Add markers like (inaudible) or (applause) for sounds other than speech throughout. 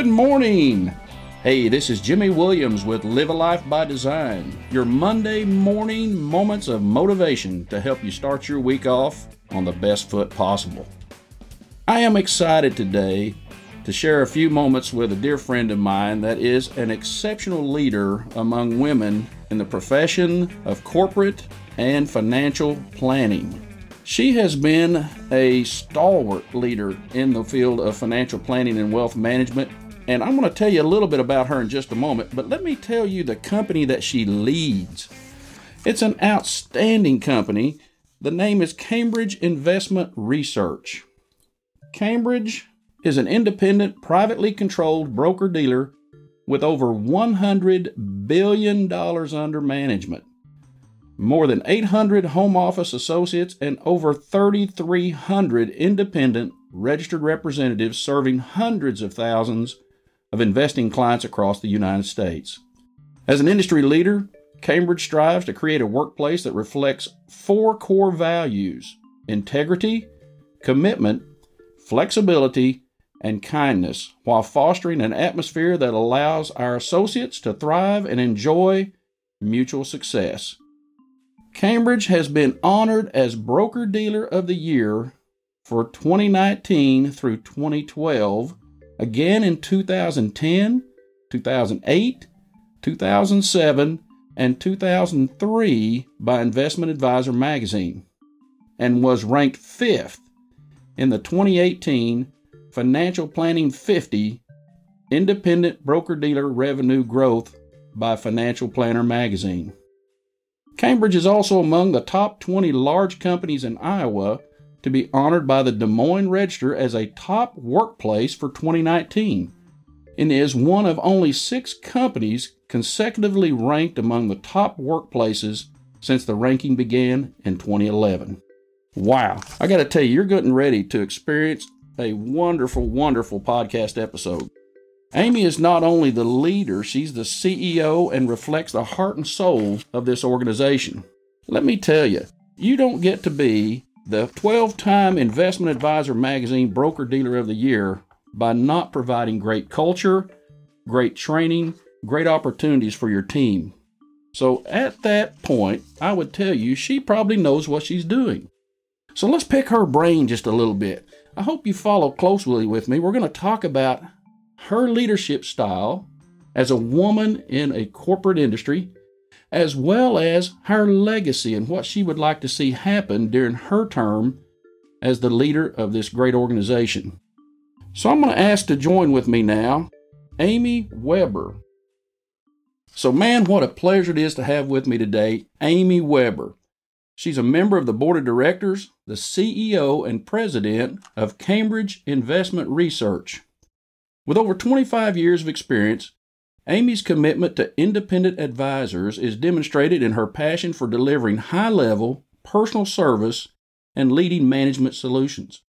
Good morning. Hey, this is Jimmy Williams with Live a Life by Design, your Monday morning moments of motivation to help you start your week off on the best foot possible. I am excited today to share a few moments with a dear friend of mine that is an exceptional leader among women in the profession of corporate and financial planning. She has been a stalwart leader in the field of financial planning and wealth management. And I'm going to tell you a little bit about her in just a moment, but let me tell you the company that she leads. It's an outstanding company. The name is Cambridge Investment Research. Cambridge is an independent, privately controlled broker dealer with over $100 billion under management more than 800 home office associates, and over 3,300 independent registered representatives serving hundreds of thousands of investing clients across the United States. As an industry leader, Cambridge strives to create a workplace that reflects four core values integrity, commitment, flexibility, and kindness, while fostering an atmosphere that allows our associates to thrive and enjoy mutual success. Cambridge has been honored as Broker Dealer of the Year for 2019 through 2012, again in 2010, 2008, 2007, and 2003 by Investment Advisor magazine, and was ranked fifth in the 2018 Financial Planning 50 Independent Broker Dealer Revenue Growth by Financial Planner magazine. Cambridge is also among the top 20 large companies in Iowa to be honored by the Des Moines Register as a top workplace for 2019 and is one of only six companies consecutively ranked among the top workplaces since the ranking began in 2011. Wow, I got to tell you, you're getting ready to experience a wonderful, wonderful podcast episode. Amy is not only the leader, she's the CEO and reflects the heart and soul of this organization. Let me tell you, you don't get to be the 12 time Investment Advisor Magazine Broker Dealer of the Year by not providing great culture, great training, great opportunities for your team. So at that point, I would tell you she probably knows what she's doing. So let's pick her brain just a little bit. I hope you follow closely with me. We're going to talk about her leadership style as a woman in a corporate industry, as well as her legacy and what she would like to see happen during her term as the leader of this great organization. So I'm going to ask to join with me now Amy Weber. So, man, what a pleasure it is to have with me today Amy Weber. She's a member of the board of directors, the CEO, and president of Cambridge Investment Research. With over 25 years of experience, Amy's commitment to independent advisors is demonstrated in her passion for delivering high level, personal service and leading management solutions.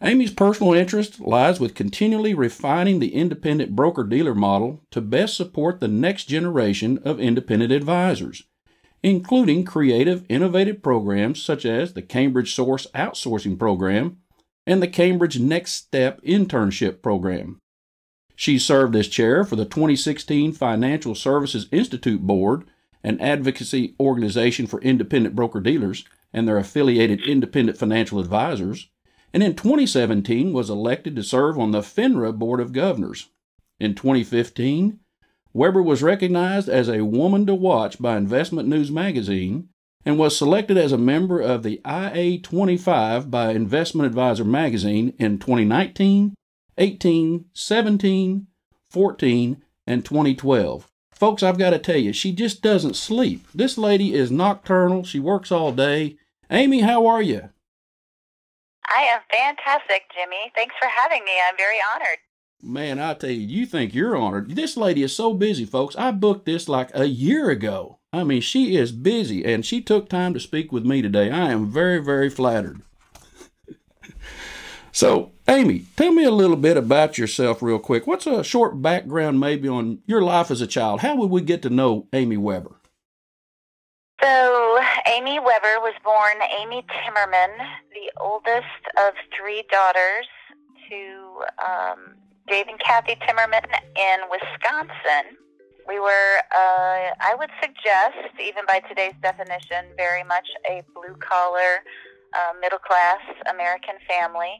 Amy's personal interest lies with continually refining the independent broker dealer model to best support the next generation of independent advisors, including creative, innovative programs such as the Cambridge Source Outsourcing Program and the Cambridge Next Step Internship Program. She served as chair for the 2016 Financial Services Institute Board, an advocacy organization for independent broker dealers and their affiliated independent financial advisors, and in 2017 was elected to serve on the FINRA Board of Governors. In 2015, Weber was recognized as a woman to watch by Investment News magazine and was selected as a member of the IA 25 by Investment Advisor magazine in 2019, 18, 17, 14, and 2012. Folks, I've got to tell you, she just doesn't sleep. This lady is nocturnal. She works all day. Amy, how are you? I am fantastic, Jimmy. Thanks for having me. I'm very honored. Man, I tell you, you think you're honored. This lady is so busy, folks. I booked this like a year ago. I mean, she is busy and she took time to speak with me today. I am very, very flattered. So, Amy, tell me a little bit about yourself, real quick. What's a short background, maybe, on your life as a child? How would we get to know Amy Weber? So, Amy Weber was born Amy Timmerman, the oldest of three daughters to um, Dave and Kathy Timmerman in Wisconsin. We were, uh, I would suggest, even by today's definition, very much a blue collar, uh, middle class American family.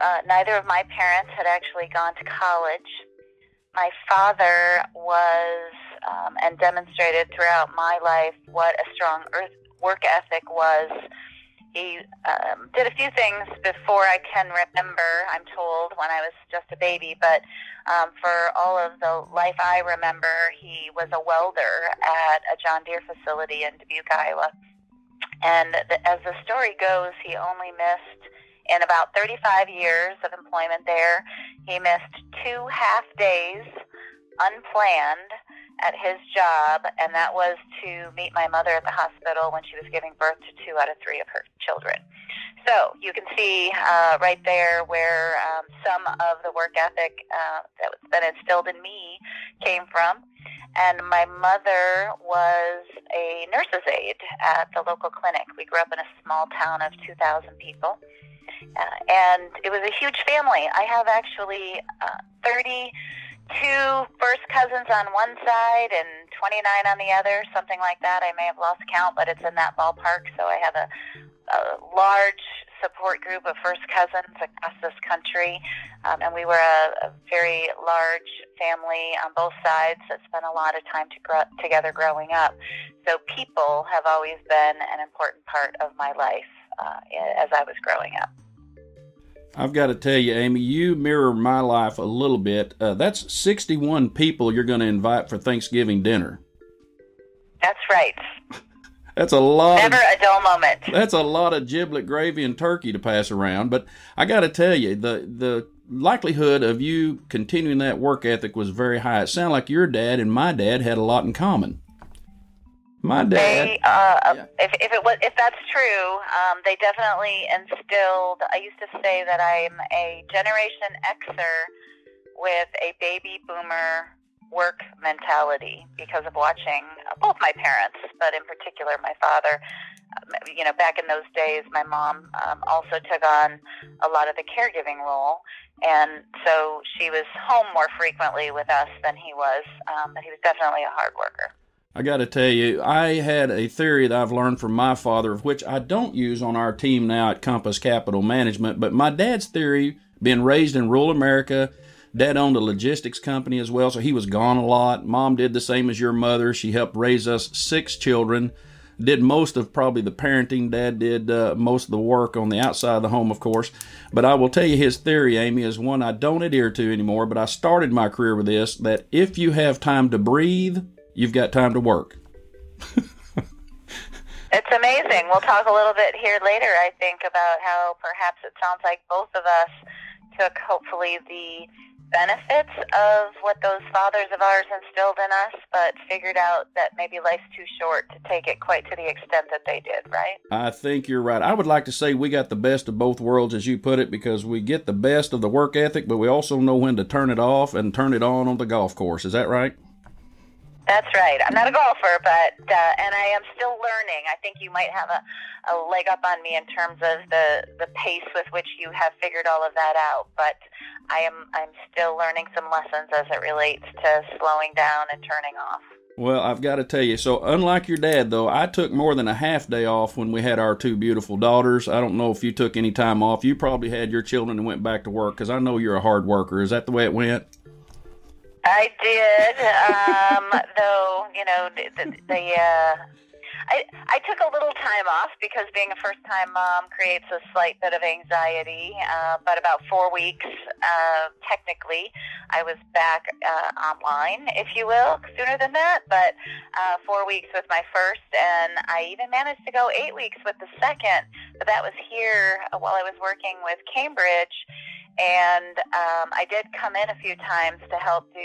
Uh, neither of my parents had actually gone to college. My father was um, and demonstrated throughout my life what a strong earth work ethic was he um, did a few things before I can remember, I'm told, when I was just a baby. But um, for all of the life I remember, he was a welder at a John Deere facility in Dubuque, Iowa. And the, as the story goes, he only missed, in about 35 years of employment there, he missed two half days unplanned at his job, and that was to meet my mother at the hospital when she was giving birth to two out of three of her children. So you can see uh, right there where um, some of the work ethic uh, that's been instilled in me came from. And my mother was a nurse's aide at the local clinic. We grew up in a small town of 2,000 people. Uh, and it was a huge family. I have actually uh, 30 two first cousins on one side and 29 on the other, something like that. I may have lost count, but it's in that ballpark. So I have a, a large support group of first cousins across this country. Um, and we were a, a very large family on both sides that spent a lot of time to grow, together growing up. So people have always been an important part of my life uh, as I was growing up. I've got to tell you, Amy, you mirror my life a little bit. Uh, that's 61 people you're going to invite for Thanksgiving dinner. That's right. (laughs) That's a lot. Never of, a dull moment. That's a lot of giblet gravy and turkey to pass around. But I got to tell you, the the likelihood of you continuing that work ethic was very high. It sounded like your dad and my dad had a lot in common. My dad. They, uh, yeah. if, if it was, if that's true, um, they definitely instilled. I used to say that I'm a Generation Xer with a baby boomer work mentality because of watching both my parents, but in particular my father. You know, back in those days, my mom um, also took on a lot of the caregiving role, and so she was home more frequently with us than he was. Um, but he was definitely a hard worker. I got to tell you, I had a theory that I've learned from my father, of which I don't use on our team now at Compass Capital Management. But my dad's theory, being raised in rural America, dad owned a logistics company as well, so he was gone a lot. Mom did the same as your mother. She helped raise us six children, did most of probably the parenting. Dad did uh, most of the work on the outside of the home, of course. But I will tell you his theory, Amy, is one I don't adhere to anymore. But I started my career with this that if you have time to breathe, you've got time to work. it's amazing. We'll talk a little bit here later, I think, about how perhaps it sounds like both of us took hopefully the benefits of what those fathers of ours instilled in us, but figured out that maybe life's too short to take it quite to the extent that they did, right? I think you're right. I would like to say we got the best of both worlds, as you put it, because we get the best of the work ethic, but we also know when to turn it off and turn it on on the golf course. Is that right? That's right. I'm not a golfer, but uh, and I am still learning. I think you might have a, a leg up on me in terms of the the pace with which you have figured all of that out. But I am I'm still learning some lessons as it relates to slowing down and turning off. Well, I've got to tell you, so unlike your dad, though, I took more than a half day off when we had our two beautiful daughters. I don't know if you took any time off. You probably had your children and went back to work because I know you're a hard worker. Is that the way it went? I did, um, (laughs) though you know the, the, the uh, I I took a little time off because being a first time mom creates a slight bit of anxiety. Uh, but about four weeks, uh, technically, I was back uh, online, if you will, sooner than that. But uh, four weeks with my first, and I even managed to go eight weeks with the second. But that was here while I was working with Cambridge and um, I did come in a few times to help do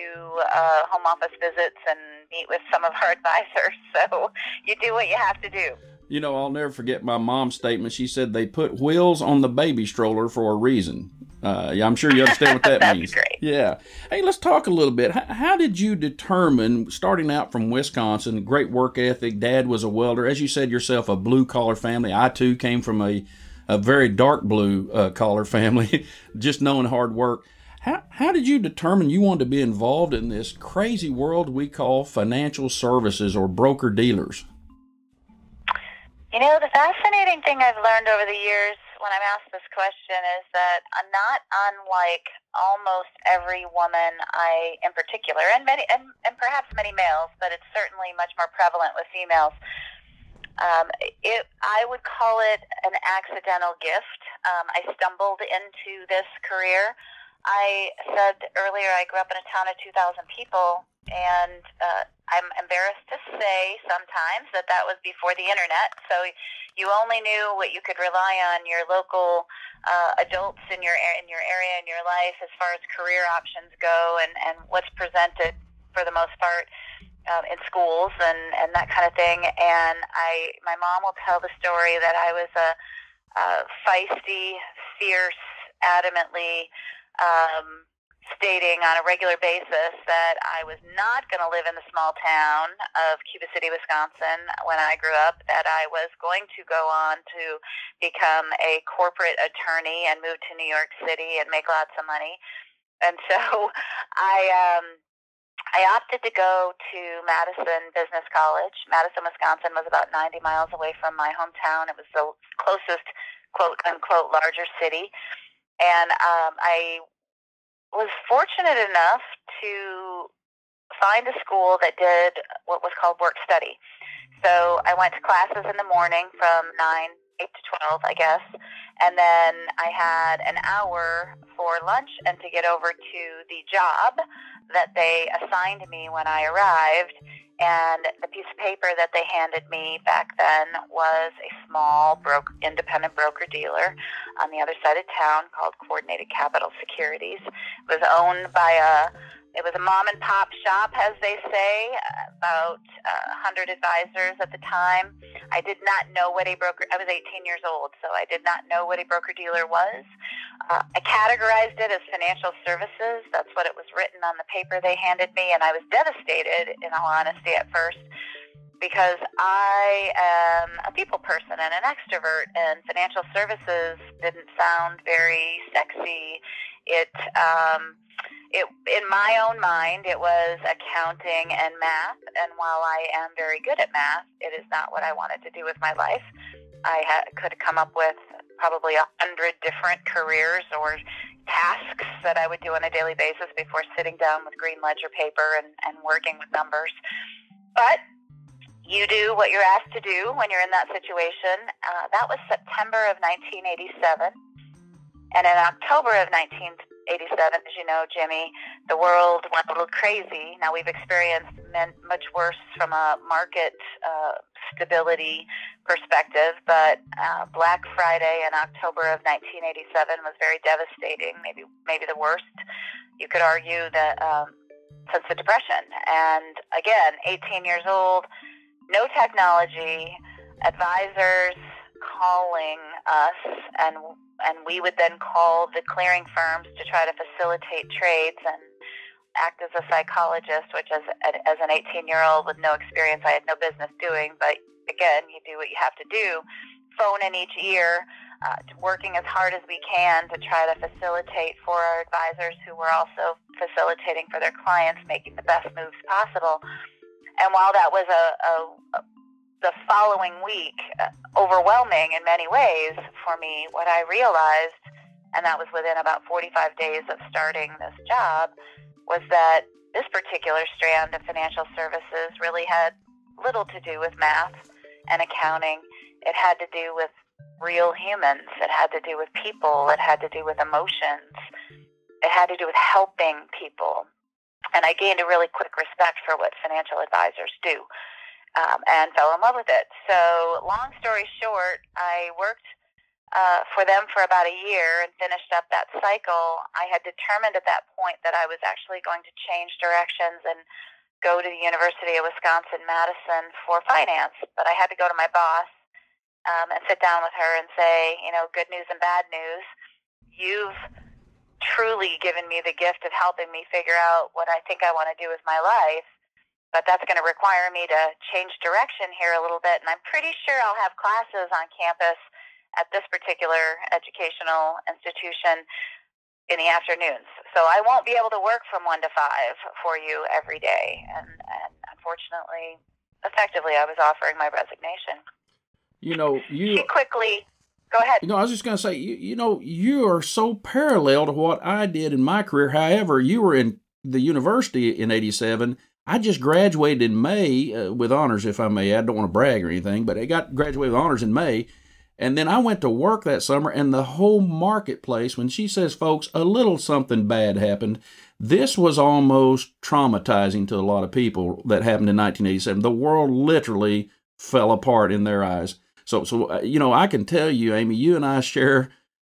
uh, home office visits and meet with some of our (laughs) advisors. So you do what you have to do. You know, I'll never forget my mom's statement. She said they put wheels on the baby stroller for a reason. Uh, yeah, I'm sure you understand what (laughs) that That's means. Great. Yeah. Hey, let's talk a little bit. How, how, did you determine, starting out from Wisconsin, great work ethic? Dad was a welder, as you said yourself, a blue collar family. I too came from a a very dark blue uh, collar family, (laughs) just knowing hard work. How, how did you determine you wanted to be involved in this crazy world we call financial services or broker dealers? You know, the fascinating thing I've learned over the years when I'm asked this question is that I'm not unlike almost every woman I, in particular, and many, and, and perhaps many males, but it's certainly much more prevalent with females. Um, it, I would call it an accidental gift. Um, I stumbled into this career. I said earlier I grew up in a town of 2,000 people, and uh, I'm embarrassed to say sometimes that that was before the internet. So you only knew what you could rely on your local uh, adults in your in your area in your life as far as career options go, and and what's presented for the most part um, in schools and and that kind of thing. And I, my mom will tell the story that I was a, a feisty, fierce, adamantly. Um, stating on a regular basis that I was not going to live in the small town of Cuba City, Wisconsin when I grew up, that I was going to go on to become a corporate attorney and move to New York City and make lots of money. And so (laughs) I um I opted to go to Madison Business College. Madison, Wisconsin was about 90 miles away from my hometown. It was the closest, quote unquote, larger city. And um, I was fortunate enough to find a school that did what was called work study. So I went to classes in the morning from 9, 8 to 12, I guess. And then I had an hour for lunch and to get over to the job that they assigned me when I arrived. And the piece of paper that they handed me back then was a small broker, independent broker dealer on the other side of town called Coordinated Capital Securities. It was owned by a it was a mom and pop shop, as they say, about uh, 100 advisors at the time. I did not know what a broker, I was 18 years old, so I did not know what a broker dealer was. Uh, I categorized it as financial services. That's what it was written on the paper they handed me, and I was devastated, in all honesty, at first because I am a people person and an extrovert, and financial services didn't sound very sexy. It, um, it in my own mind it was accounting and math and while i am very good at math it is not what i wanted to do with my life i ha- could come up with probably a hundred different careers or tasks that i would do on a daily basis before sitting down with green ledger paper and, and working with numbers but you do what you're asked to do when you're in that situation uh, that was september of 1987 and in october of 1987, as you know, Jimmy, the world went a little crazy. Now we've experienced much worse from a market uh, stability perspective, but uh, Black Friday in October of 1987 was very devastating, maybe maybe the worst. You could argue that um, since the Depression. And again, 18 years old, no technology, advisors calling us and and we would then call the clearing firms to try to facilitate trades and act as a psychologist, which as as an 18 year old with no experience, I had no business doing. But again, you do what you have to do. Phone in each ear, uh, working as hard as we can to try to facilitate for our advisors who were also facilitating for their clients, making the best moves possible. And while that was a, a, a the following week uh, overwhelming in many ways for me. What I realized, and that was within about 45 days of starting this job, was that this particular strand of financial services really had little to do with math and accounting. It had to do with real humans. It had to do with people. It had to do with emotions. It had to do with helping people. And I gained a really quick respect for what financial advisors do um, and fell in love with it. So, long story short, I worked uh, for them for about a year and finished up that cycle. I had determined at that point that I was actually going to change directions and go to the University of Wisconsin Madison for finance, but I had to go to my boss um, and sit down with her and say, you know, good news and bad news. You've truly given me the gift of helping me figure out what I think I want to do with my life but that's going to require me to change direction here a little bit. And I'm pretty sure I'll have classes on campus at this particular educational institution in the afternoons. So I won't be able to work from one to five for you every day. And, and unfortunately, effectively, I was offering my resignation. You know, you she quickly. Go ahead. You know, I was just going to say, you, you know, you are so parallel to what I did in my career. However, you were in the university in '87. I just graduated in May uh, with honors, if I may. I don't want to brag or anything, but I got graduated with honors in May. And then I went to work that summer, and the whole marketplace, when she says, folks, a little something bad happened, this was almost traumatizing to a lot of people that happened in 1987. The world literally fell apart in their eyes. So, so uh, you know, I can tell you, Amy, you and I share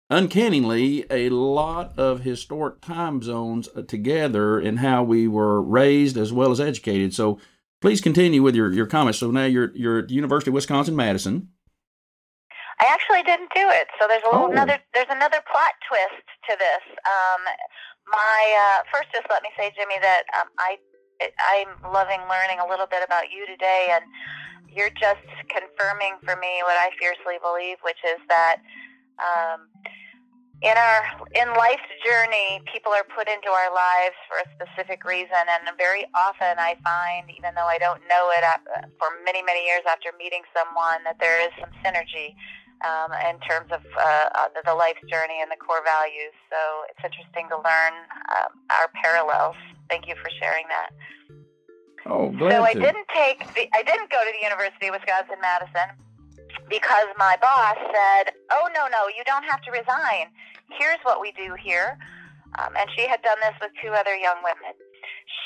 uncannily a lot of historic time zones uh, together in how we were raised as well as educated. So, please continue with your, your comments. So now you're you're at the University of Wisconsin Madison. I actually didn't do it. So there's a little oh. another there's another plot twist to this. Um, my uh, first, just let me say, Jimmy, that um, I I'm loving learning a little bit about you today, and you're just confirming for me what I fiercely believe, which is that. Um, in our in life's journey people are put into our lives for a specific reason and very often i find even though i don't know it for many many years after meeting someone that there is some synergy um, in terms of uh, the life's journey and the core values. So it's interesting to learn um, our parallels. Thank you for sharing that. Oh, so I didn't take the, I didn't go to the University of Wisconsin Madison because my boss said, "Oh no, no, you don't have to resign. Here's what we do here." Um, and she had done this with two other young women.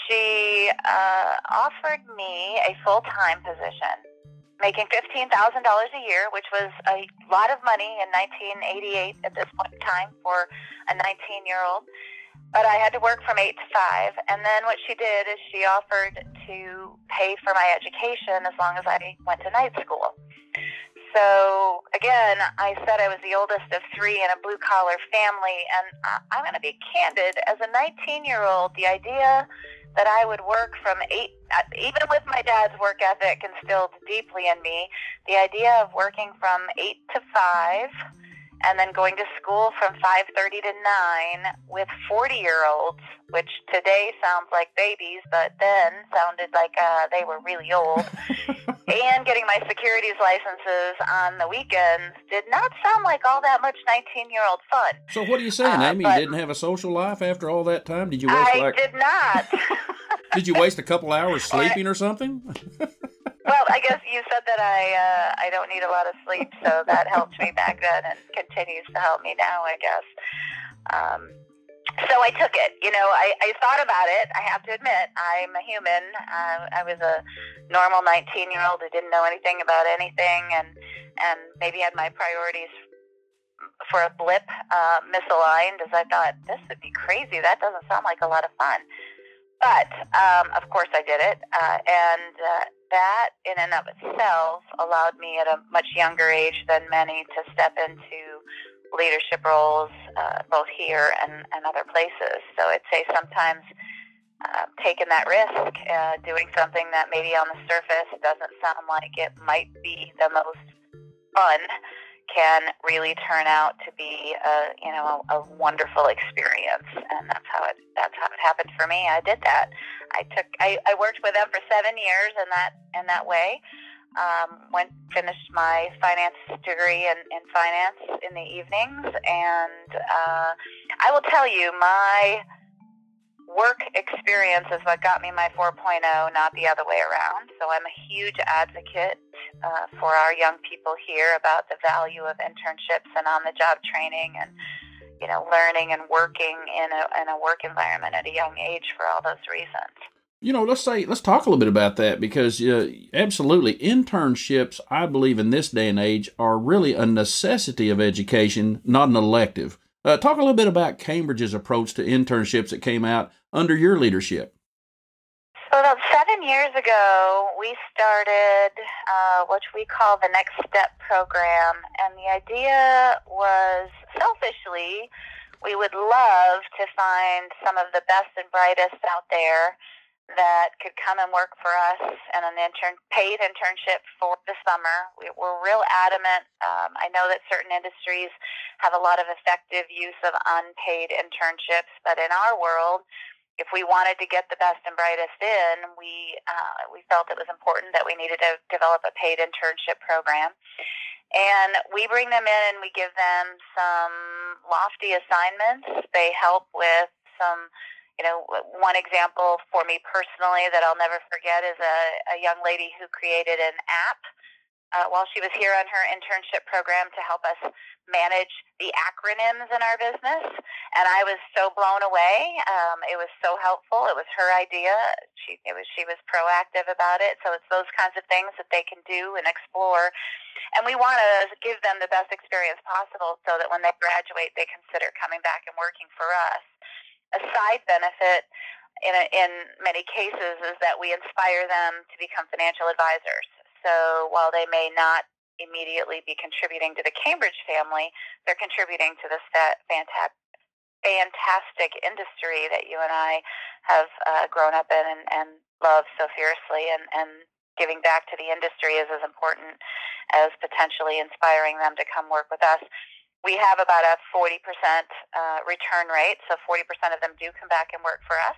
She uh, offered me a full time position making $15,000 a year, which was a lot of money in 1988 at this point in time for a 19 year old. But I had to work from 8 to 5. And then what she did is she offered to pay for my education as long as I went to night school. So again, I said I was the oldest of three in a blue collar family, and I'm going to be candid. As a 19 year old, the idea that I would work from eight, uh, even with my dad's work ethic instilled deeply in me, the idea of working from eight to five and then going to school from 5.30 to 9 with 40 year olds which today sounds like babies but then sounded like uh, they were really old. (laughs) And getting my securities licenses on the weekends did not sound like all that much 19 year old fun. So what are you saying uh, amy? You didn't have a social life after all that time? Did you waste I like did not. (laughs) Did you waste a couple hours (laughs) sleeping or something well, I guess you said that I uh, I don't need a lot of sleep, so that helped me back then and continues to help me now. I guess. Um, so I took it. You know, I, I thought about it. I have to admit, I'm a human. Uh, I was a normal 19 year old who didn't know anything about anything, and and maybe had my priorities for a blip uh, misaligned. As I thought, this would be crazy. That doesn't sound like a lot of fun. But um, of course, I did it, uh, and uh, that in and of itself allowed me at a much younger age than many to step into leadership roles, uh, both here and, and other places. So I'd say sometimes uh, taking that risk, uh, doing something that maybe on the surface doesn't sound like it might be the most fun can really turn out to be a you know a, a wonderful experience. And that's how it that's how it happened for me. I did that. I took i, I worked with them for seven years in that in that way. Um, went finished my finance degree in, in finance in the evenings. And uh, i will tell you my work experience is what got me my 4.0, not the other way around. So I'm a huge advocate uh, for our young people here about the value of internships and on-the-job training and you know learning and working in a in a work environment at a young age for all those reasons. You know, let's say let's talk a little bit about that because uh, absolutely internships, I believe in this day and age, are really a necessity of education, not an elective. Uh, talk a little bit about Cambridge's approach to internships that came out under your leadership. So about seven years ago, we started uh, what we call the Next Step program, and the idea was selfishly, we would love to find some of the best and brightest out there that could come and work for us and an intern paid internship for the summer. We, are real adamant. Um, I know that certain industries have a lot of effective use of unpaid internships, but in our world, if we wanted to get the best and brightest in, we uh, we felt it was important that we needed to develop a paid internship program. And we bring them in and we give them some lofty assignments. They help with some you know, one example for me personally that I'll never forget is a, a young lady who created an app uh, while she was here on her internship program to help us manage the acronyms in our business. And I was so blown away. Um, it was so helpful. It was her idea. She it was she was proactive about it. So it's those kinds of things that they can do and explore. And we want to give them the best experience possible so that when they graduate, they consider coming back and working for us a side benefit in, a, in many cases is that we inspire them to become financial advisors. So while they may not immediately be contributing to the Cambridge family, they're contributing to this fantastic industry that you and I have uh, grown up in and, and love so fiercely. And, and giving back to the industry is as important as potentially inspiring them to come work with us we have about a 40% uh, return rate, so 40% of them do come back and work for us,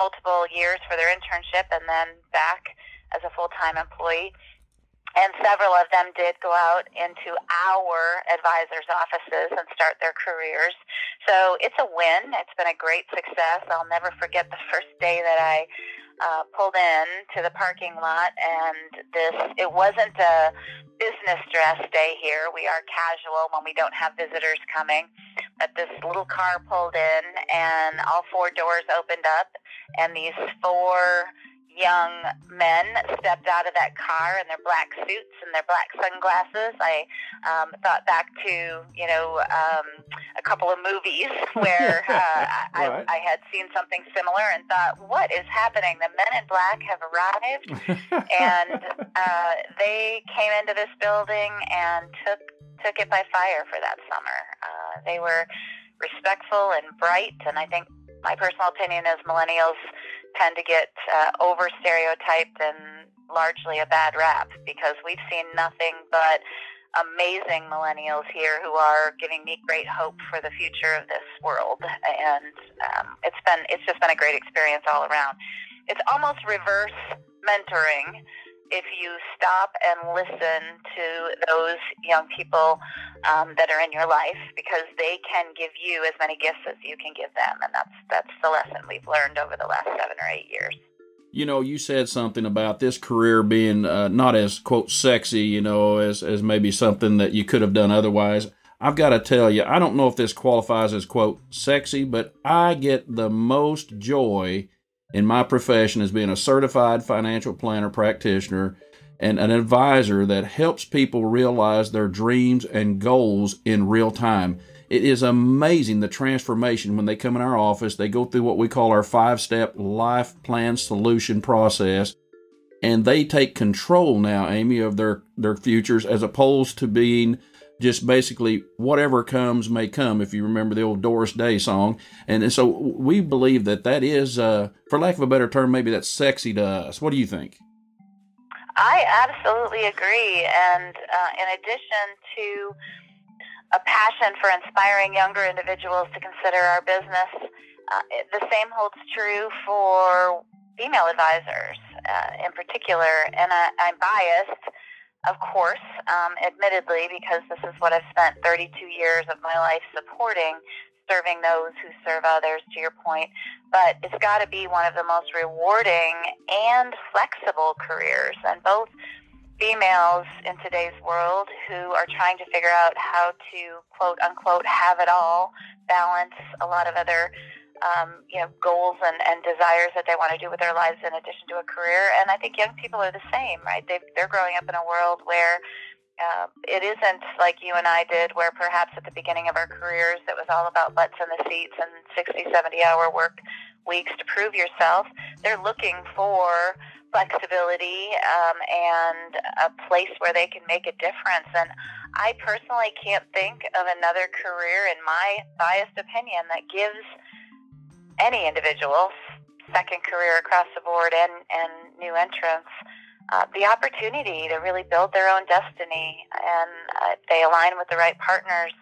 multiple years for their internship, and then back as a full-time employee. And several of them did go out into our advisors' offices and start their careers. So it's a win. It's been a great success. I'll never forget the first day that I uh, pulled in to the parking lot, and this it wasn't a business dress day here. We are casual when we don't have visitors coming, but this little car pulled in, and all four doors opened up, and these four young men stepped out of that car in their black suits and their black sunglasses. I um, thought back to you know um, a couple of movies (laughs) where uh, I, I had seen something similar and thought, what is happening? The men in black have arrived, (laughs) and uh, they came into this building and took took it by fire for that summer. Uh, they were respectful and bright, and I think my personal opinion is millennials tend to get uh, over stereotyped and largely a bad rap because we've seen nothing but amazing millennials here who are giving me great hope for the future of this world. And um, it's been it's just been a great experience all around. It's almost reverse mentoring if you stop and listen to those young people um, that are in your life because they can give you as many gifts as you can give them and that's that's the lesson we've learned over the last seven or eight years. You know you said something about this career being uh, not as quote sexy you know as as maybe something that you could have done otherwise. I've got to tell you, I don't know if this qualifies as quote sexy, but I get the most joy in my profession as being a certified financial planner practitioner and an advisor that helps people realize their dreams and goals in real time. It is amazing the transformation when they come in our office. They go through what we call our five step life plan solution process, and they take control now, Amy, of their, their futures as opposed to being just basically whatever comes may come if you remember the old doris day song. And so we believe that that is uh, for lack of a better term maybe that's sexy to us. What do you think? I absolutely agree. And uh, in addition to a passion for inspiring younger individuals to consider our business uh, the same holds true for female advisors uh, in particular. And I, i'm biased of course, um, admittedly, because this is what I've spent 32 years of my life supporting, serving those who serve others, to your point. But it's got to be one of the most rewarding and flexible careers. And both females in today's world who are trying to figure out how to, quote unquote, have it all, balance a lot of other um, you know, goals and, and desires that they want to do with their lives in addition to a career. And I think young people are the same, right? they they're growing up in a world where uh, it isn't like you and I did, where perhaps at the beginning of our careers it was all about butts in the seats and 60, 70 hour work weeks to prove yourself. They're looking for flexibility um, and a place where they can make a difference. And I personally can't think of another career, in my biased opinion, that gives any individual, second career across the board and, and new entrants, uh, the opportunity to really build their own destiny. And uh, they align with the right partners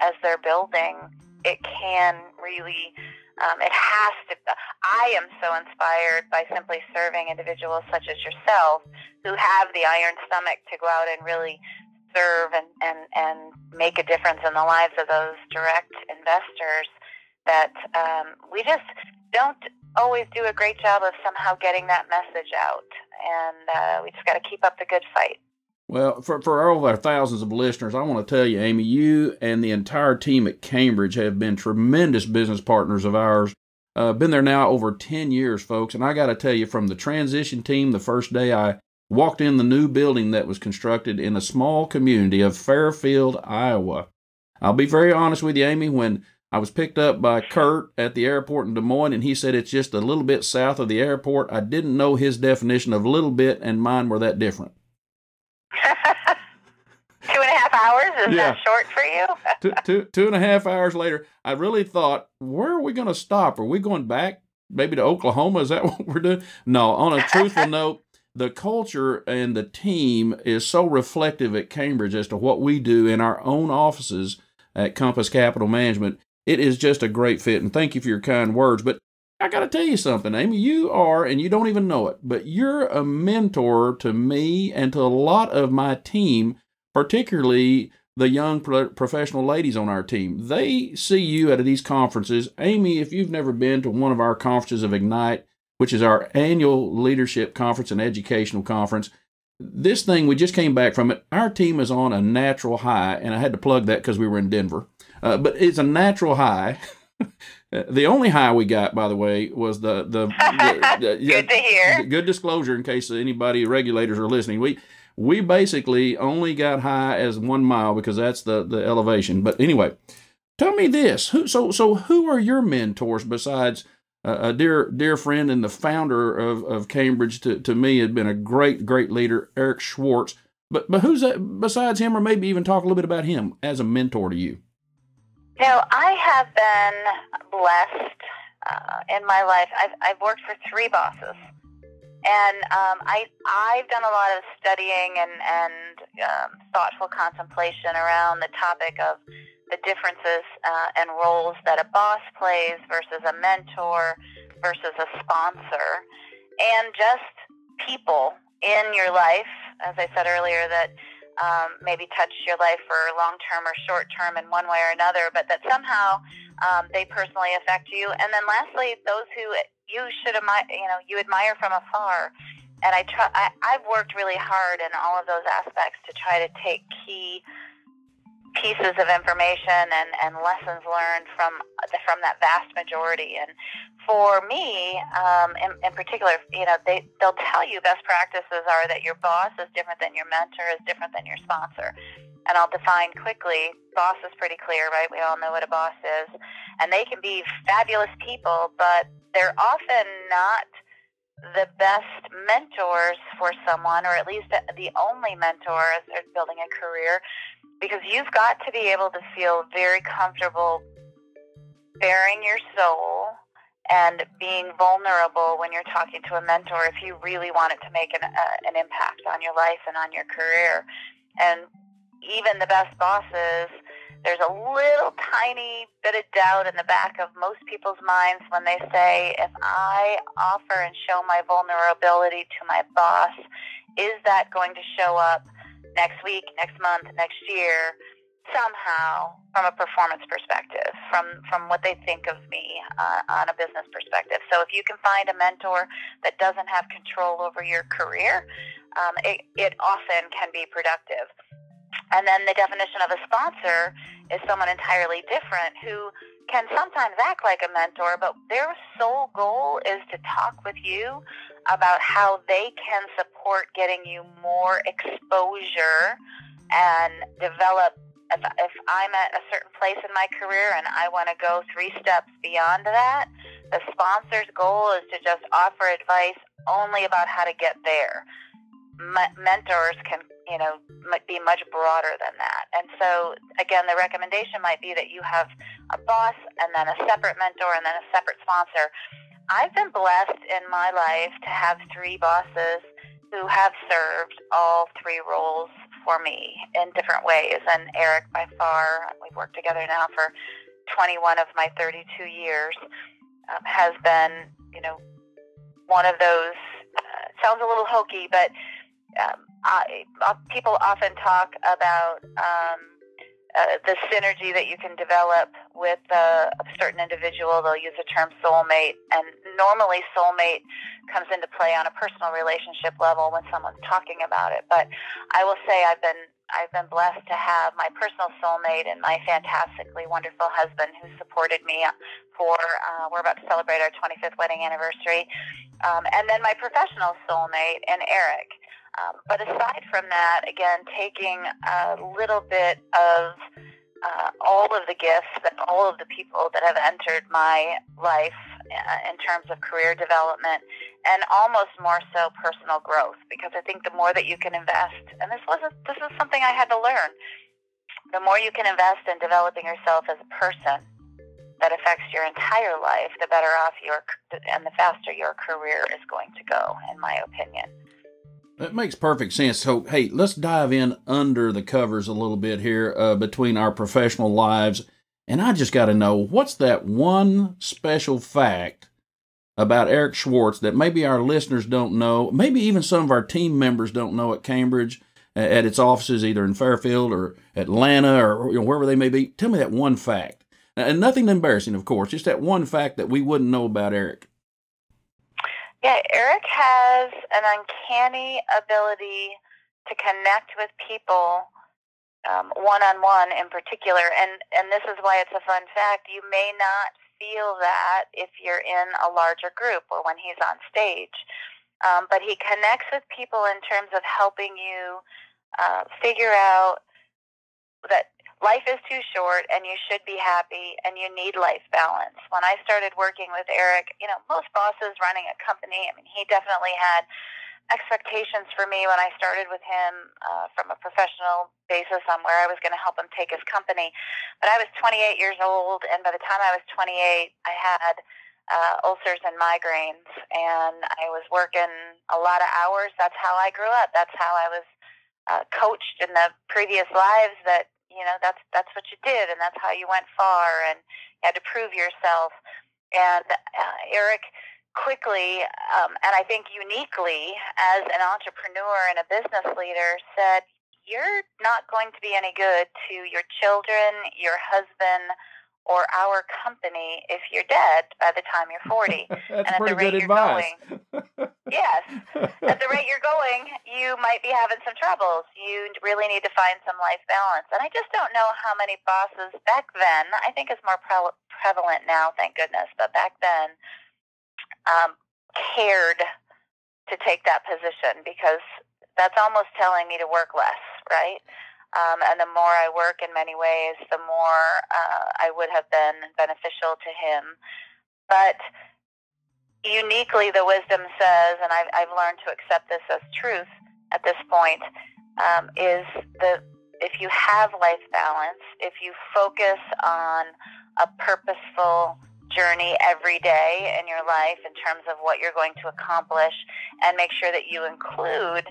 as they're building, it can really, um, it has to. I am so inspired by simply serving individuals such as yourself who have the iron stomach to go out and really serve and, and, and make a difference in the lives of those direct investors that um, we just don't always do a great job of somehow getting that message out. And uh, we just got to keep up the good fight. Well, for, for all of our thousands of listeners, I want to tell you, Amy, you and the entire team at Cambridge have been tremendous business partners of ours. Uh, been there now over 10 years, folks. And I got to tell you, from the transition team, the first day I walked in the new building that was constructed in a small community of Fairfield, Iowa. I'll be very honest with you, Amy, when I was picked up by Kurt at the airport in Des Moines, and he said it's just a little bit south of the airport. I didn't know his definition of little bit, and mine were that different. (laughs) two and a half hours is yeah. that short for you? (laughs) two, two, two and a half hours later, I really thought, where are we going to stop? Are we going back maybe to Oklahoma? Is that (laughs) what we're doing? No. On a truthful note, the culture and the team is so reflective at Cambridge as to what we do in our own offices at Compass Capital Management. It is just a great fit, and thank you for your kind words. But I got to tell you something, Amy. You are, and you don't even know it, but you're a mentor to me and to a lot of my team, particularly the young pro- professional ladies on our team. They see you at these conferences. Amy, if you've never been to one of our conferences of Ignite, which is our annual leadership conference and educational conference. This thing, we just came back from it. Our team is on a natural high, and I had to plug that because we were in Denver. Uh, but it's a natural high. (laughs) the only high we got, by the way, was the the, (laughs) the, the good to hear. Good disclosure in case anybody regulators are listening. We we basically only got high as one mile because that's the the elevation. But anyway, tell me this: who so so who are your mentors besides? a dear dear friend and the founder of, of Cambridge to, to me had been a great great leader, Eric Schwartz. But but who's that besides him, or maybe even talk a little bit about him as a mentor to you? You know, I have been blessed uh, in my life. I've I've worked for three bosses, and um, I I've done a lot of studying and and um, thoughtful contemplation around the topic of the differences uh, and roles that a boss plays versus a mentor versus a sponsor, and just people in your life, as I said earlier, that um, maybe touch your life for long term or short term in one way or another, but that somehow um, they personally affect you. And then lastly, those who you should admire, you know, you admire from afar. And I try, I, I've worked really hard in all of those aspects to try to take key pieces of information and, and lessons learned from from that vast majority. And for me, um, in, in particular, you know, they they'll tell you best practices are that your boss is different than your mentor, is different than your sponsor. And I'll define quickly. Boss is pretty clear, right? We all know what a boss is, and they can be fabulous people, but they're often not the best mentors for someone, or at least the only mentor as they're building a career because you've got to be able to feel very comfortable bearing your soul and being vulnerable when you're talking to a mentor if you really want it to make an, uh, an impact on your life and on your career. And even the best bosses, there's a little tiny bit of doubt in the back of most people's minds when they say, if I offer and show my vulnerability to my boss, is that going to show up next week, next month, next year, somehow from a performance perspective, from from what they think of me uh, on a business perspective. So if you can find a mentor that doesn't have control over your career, um, it, it often can be productive. And then the definition of a sponsor is someone entirely different who can sometimes act like a mentor, but their sole goal is to talk with you about how they can support getting you more exposure and develop. If, if I'm at a certain place in my career and I want to go three steps beyond that, the sponsor's goal is to just offer advice only about how to get there. M- mentors can you know, might be much broader than that. And so, again, the recommendation might be that you have a boss and then a separate mentor and then a separate sponsor. I've been blessed in my life to have three bosses who have served all three roles for me in different ways. And Eric, by far, we've worked together now for 21 of my 32 years, um, has been, you know, one of those. Uh, sounds a little hokey, but um, I, uh, people often talk about um, uh, the synergy that you can develop with a certain individual. They'll use the term soulmate, and normally soulmate comes into play on a personal relationship level when someone's talking about it. But I will say I've been I've been blessed to have my personal soulmate and my fantastically wonderful husband who supported me for, uh, we're about to celebrate our 25th wedding anniversary. Um, and then my professional soulmate and Eric. Um, but aside from that, again, taking a little bit of uh, all of the gifts that all of the people that have entered my life uh, in terms of career development and almost more so personal growth because I think the more that you can invest, and this wasn't this is something I had to learn, the more you can invest in developing yourself as a person that affects your entire life, the better off your and the faster your career is going to go, in my opinion. That makes perfect sense. So, hey, let's dive in under the covers a little bit here uh, between our professional lives. And I just got to know what's that one special fact about Eric Schwartz that maybe our listeners don't know, maybe even some of our team members don't know at Cambridge, at its offices, either in Fairfield or Atlanta or you know, wherever they may be. Tell me that one fact. And nothing embarrassing, of course, just that one fact that we wouldn't know about Eric. Yeah, Eric has an uncanny ability to connect with people one on one in particular, and and this is why it's a fun fact. You may not feel that if you're in a larger group or when he's on stage, um, but he connects with people in terms of helping you uh, figure out that life is too short and you should be happy and you need life balance. When I started working with Eric, you know, most bosses running a company, I mean, he definitely had expectations for me when I started with him uh, from a professional basis on where I was going to help him take his company. But I was 28 years old, and by the time I was 28, I had uh, ulcers and migraines, and I was working a lot of hours. That's how I grew up. That's how I was uh, coached in the previous lives that you know that's that's what you did and that's how you went far and you had to prove yourself. And uh, eric quickly um, and i think uniquely as an entrepreneur and a business leader said you're not going to be any good to your children your husband or our company if you're dead by the time you're 40. (laughs) and at the rate you're advice. going, yes, at the rate you're going, you might be having some troubles. You really need to find some life balance. And I just don't know how many bosses back then, I think it's more pre- prevalent now, thank goodness, but back then, um, cared to take that position because that's almost telling me to work less, right? Um, and the more I work in many ways, the more uh, I would have been beneficial to him. But uniquely, the wisdom says, and I've, I've learned to accept this as truth at this point, um, is that if you have life balance, if you focus on a purposeful journey every day in your life in terms of what you're going to accomplish, and make sure that you include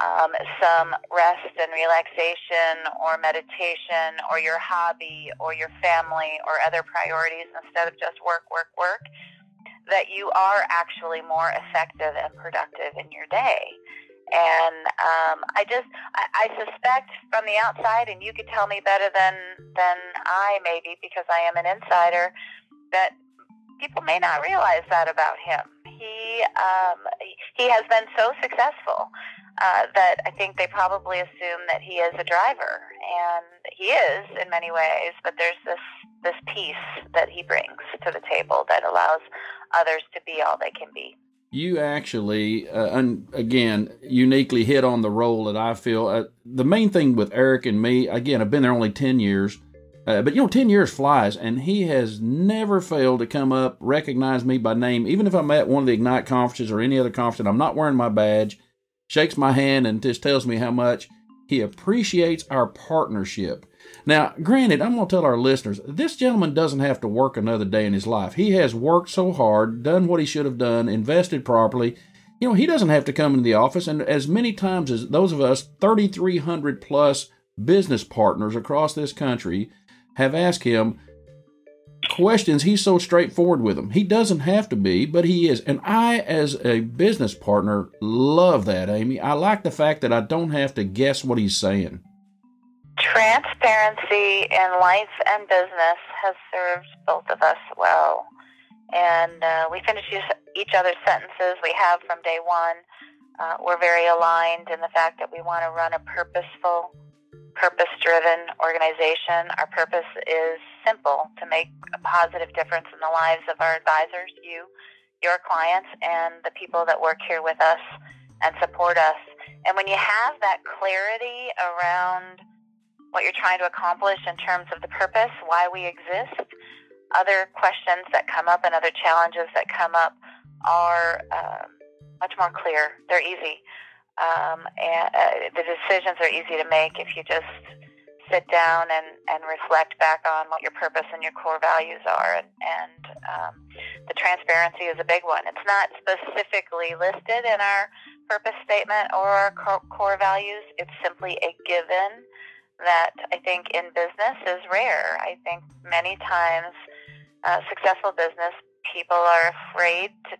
um, some rest and relaxation or meditation or your hobby or your family or other priorities instead of just work, work, work, that you are actually more effective and productive in your day. And um, I just, I, I suspect from the outside, and you could tell me better than than I maybe because I am an insider, that people may not realize that about him. He um, he has been so successful uh, that I think they probably assume that he is a driver, and he is in many ways. But there's this this piece that he brings to the table that allows others to be all they can be. You actually, uh, and again, uniquely hit on the role that I feel. Uh, the main thing with Eric and me, again, I've been there only ten years. Uh, but you know, 10 years flies, and he has never failed to come up, recognize me by name, even if I'm at one of the Ignite conferences or any other conference and I'm not wearing my badge shakes my hand and just tells me how much he appreciates our partnership. Now, granted, I'm going to tell our listeners this gentleman doesn't have to work another day in his life. He has worked so hard, done what he should have done, invested properly. You know, he doesn't have to come into the office. And as many times as those of us, 3,300 plus business partners across this country, have asked him questions, he's so straightforward with them. He doesn't have to be, but he is. And I, as a business partner, love that, Amy. I like the fact that I don't have to guess what he's saying. Transparency in life and business has served both of us well. And uh, we finish each other's sentences we have from day one. Uh, we're very aligned in the fact that we want to run a purposeful, purpose driven organization. Our purpose is simple to make a positive difference in the lives of our advisors, you, your clients, and the people that work here with us and support us. And when you have that clarity around what you're trying to accomplish in terms of the purpose, why we exist, other questions that come up and other challenges that come up are um, much more clear. They're easy. Um, and uh, the decisions are easy to make if you just sit down and, and reflect back on what your purpose and your core values are. And, and um, the transparency is a big one. It's not specifically listed in our purpose statement or our core values. It's simply a given that I think in business is rare. I think many times uh, successful business people are afraid to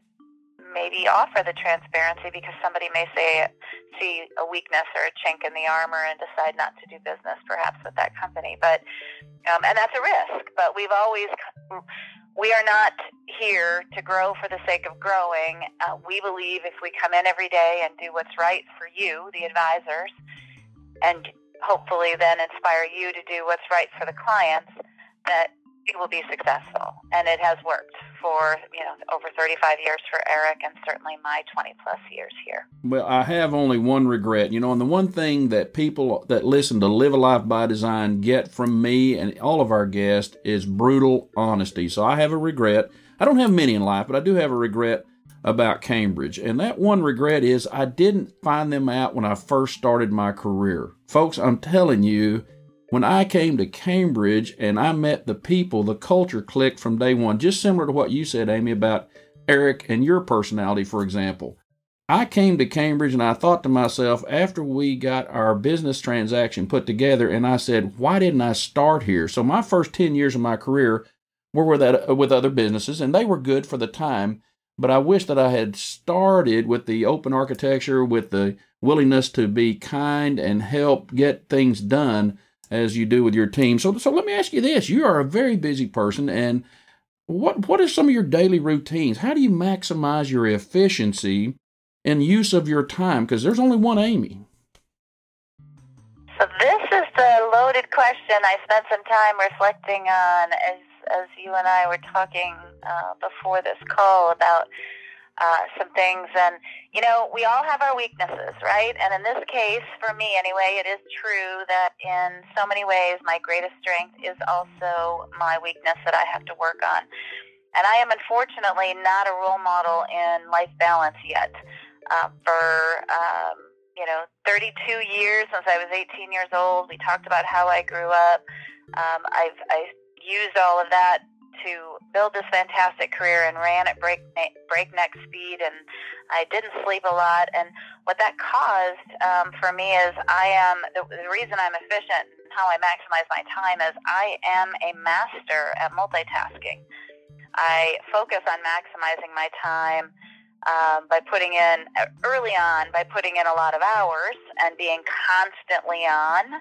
maybe offer the transparency because somebody may say see a weakness or a chink in the armor and decide not to do business perhaps with that company. But um, and that's a risk. But we've always we are not here to grow for the sake of growing. Uh, we believe if we come in every day and do what's right for you the advisors and hopefully then inspire you to do what's right for the clients that it will be successful. And it has worked for you know over 35 years for eric and certainly my 20 plus years here. Well i have only one regret. You know and the one thing that people that listen to live a life by design get from me and all of our guests is brutal honesty. So i have a regret. I don't have many in life but i do have a regret about Cambridge. And that one regret is I didn't find them out when I first started my career. Folks, I'm telling you, when I came to Cambridge and I met the people, the culture clicked from day one, just similar to what you said, Amy, about Eric and your personality, for example. I came to Cambridge and I thought to myself, after we got our business transaction put together, and I said, why didn't I start here? So my first 10 years of my career were with, that, uh, with other businesses, and they were good for the time. But I wish that I had started with the open architecture, with the willingness to be kind and help get things done as you do with your team. So, so let me ask you this: You are a very busy person, and what what are some of your daily routines? How do you maximize your efficiency and use of your time? Because there's only one Amy. So this is the loaded question. I spent some time reflecting on as as you and I were talking uh, before this call about uh, some things. And, you know, we all have our weaknesses, right? And in this case, for me anyway, it is true that in so many ways, my greatest strength is also my weakness that I have to work on. And I am unfortunately not a role model in life balance yet. Uh, for, um, you know, 32 years since I was 18 years old, we talked about how I grew up. Um, I've, I used all of that to build this fantastic career and ran at breakneck, breakneck speed and I didn't sleep a lot and what that caused um, for me is I am the, the reason I'm efficient and how I maximize my time is I am a master at multitasking. I focus on maximizing my time um, by putting in early on by putting in a lot of hours and being constantly on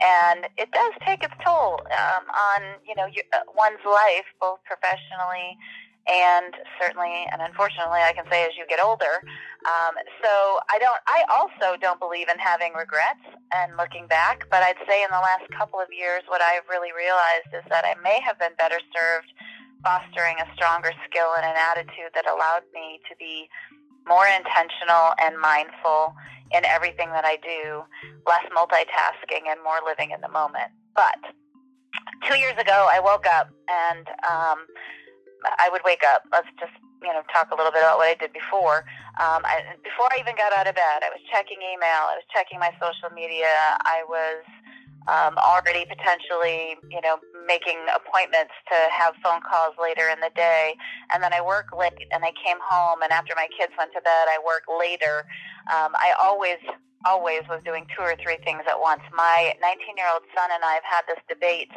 and it does take its toll um, on you know your, uh, one's life, both professionally and certainly, and unfortunately, I can say as you get older. Um, so I don't. I also don't believe in having regrets and looking back. But I'd say in the last couple of years, what I've really realized is that I may have been better served fostering a stronger skill and an attitude that allowed me to be more intentional and mindful in everything that I do, less multitasking and more living in the moment. But two years ago, I woke up and um, I would wake up. Let's just you know talk a little bit about what I did before. Um, I, before I even got out of bed, I was checking email. I was checking my social media. I was um, already potentially, you know, making appointments to have phone calls later in the day. And then I work late and I came home and after my kids went to bed, I work later. Um, I always, always was doing two or three things at once. My 19 year old son and I have had this debate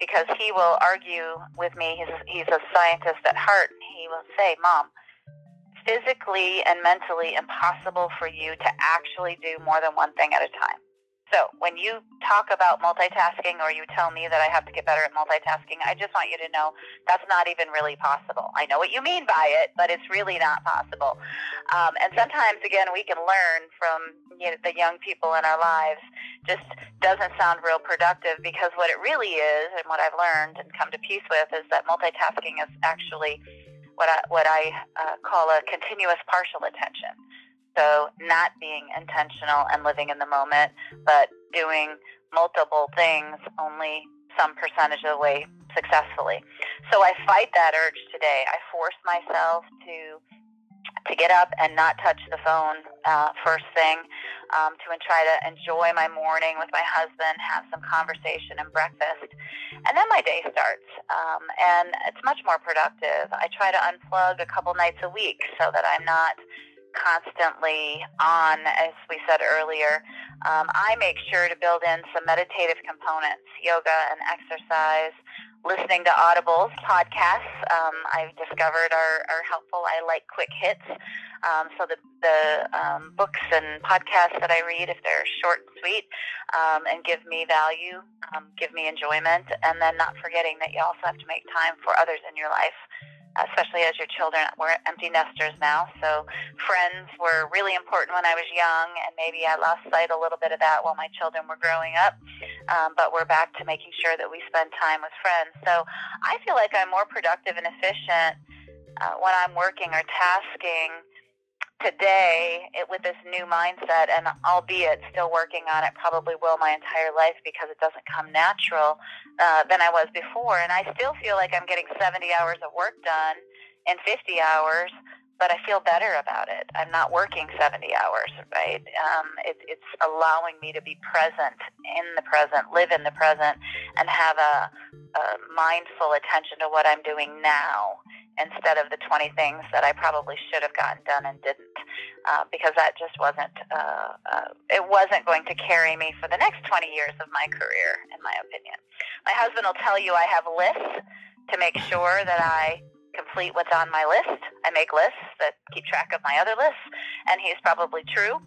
because he will argue with me. He's, he's a scientist at heart. He will say, Mom, physically and mentally impossible for you to actually do more than one thing at a time. So when you talk about multitasking or you tell me that I have to get better at multitasking, I just want you to know that's not even really possible. I know what you mean by it, but it's really not possible. Um, and sometimes, again, we can learn from you know, the young people in our lives. Just doesn't sound real productive because what it really is, and what I've learned and come to peace with, is that multitasking is actually what I, what I uh, call a continuous partial attention. So, not being intentional and living in the moment, but doing multiple things only some percentage of the way successfully. So, I fight that urge today. I force myself to to get up and not touch the phone uh, first thing, um, to try to enjoy my morning with my husband, have some conversation and breakfast, and then my day starts. Um, and it's much more productive. I try to unplug a couple nights a week so that I'm not constantly on, as we said earlier. Um, I make sure to build in some meditative components, yoga and exercise, listening to audibles, podcasts. Um, I've discovered are, are helpful. I like quick hits. Um, so the, the um, books and podcasts that I read, if they're short and sweet um, and give me value, um, give me enjoyment, and then not forgetting that you also have to make time for others in your life especially as your children were empty nesters now. So friends were really important when I was young, and maybe I lost sight a little bit of that while my children were growing up. Um, but we're back to making sure that we spend time with friends. So I feel like I'm more productive and efficient uh, when I'm working or tasking today it, with this new mindset, and albeit still working on it, probably will my entire life because it doesn't come natural uh, than I was before. And I still feel like I'm getting 70 hours of work done in 50 hours, but I feel better about it. I'm not working 70 hours, right? Um, it, it's allowing me to be present in the present, live in the present, and have a, a mindful attention to what I'm doing now instead of the 20 things that I probably should have gotten done and didn't, uh, because that just wasn't uh, uh, it wasn't going to carry me for the next 20 years of my career, in my opinion. My husband will tell you I have lists to make sure that I complete what's on my list. I make lists that keep track of my other lists, and he's probably true.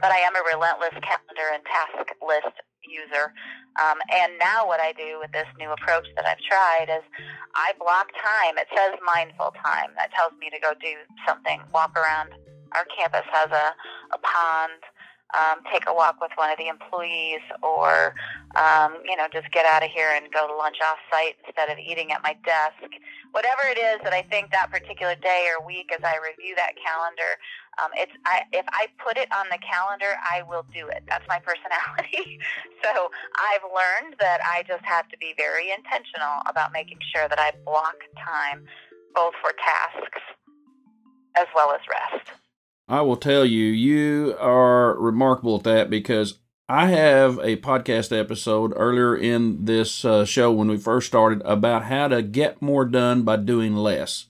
But I am a relentless calendar and task list user. Um, and now what I do with this new approach that I've tried is I block time. It says mindful time. That tells me to go do something, walk around. Our campus has a, a pond um, take a walk with one of the employees or, um, you know, just get out of here and go to lunch off site instead of eating at my desk. Whatever it is that I think that particular day or week as I review that calendar, um, it's I, if I put it on the calendar, I will do it. That's my (laughs) personality. so I've learned that I just have to be very intentional about making sure that I block time both for tasks as well as rest. I will tell you, you are remarkable at that because I have a podcast episode earlier in this uh, show when we first started about how to get more done by doing less.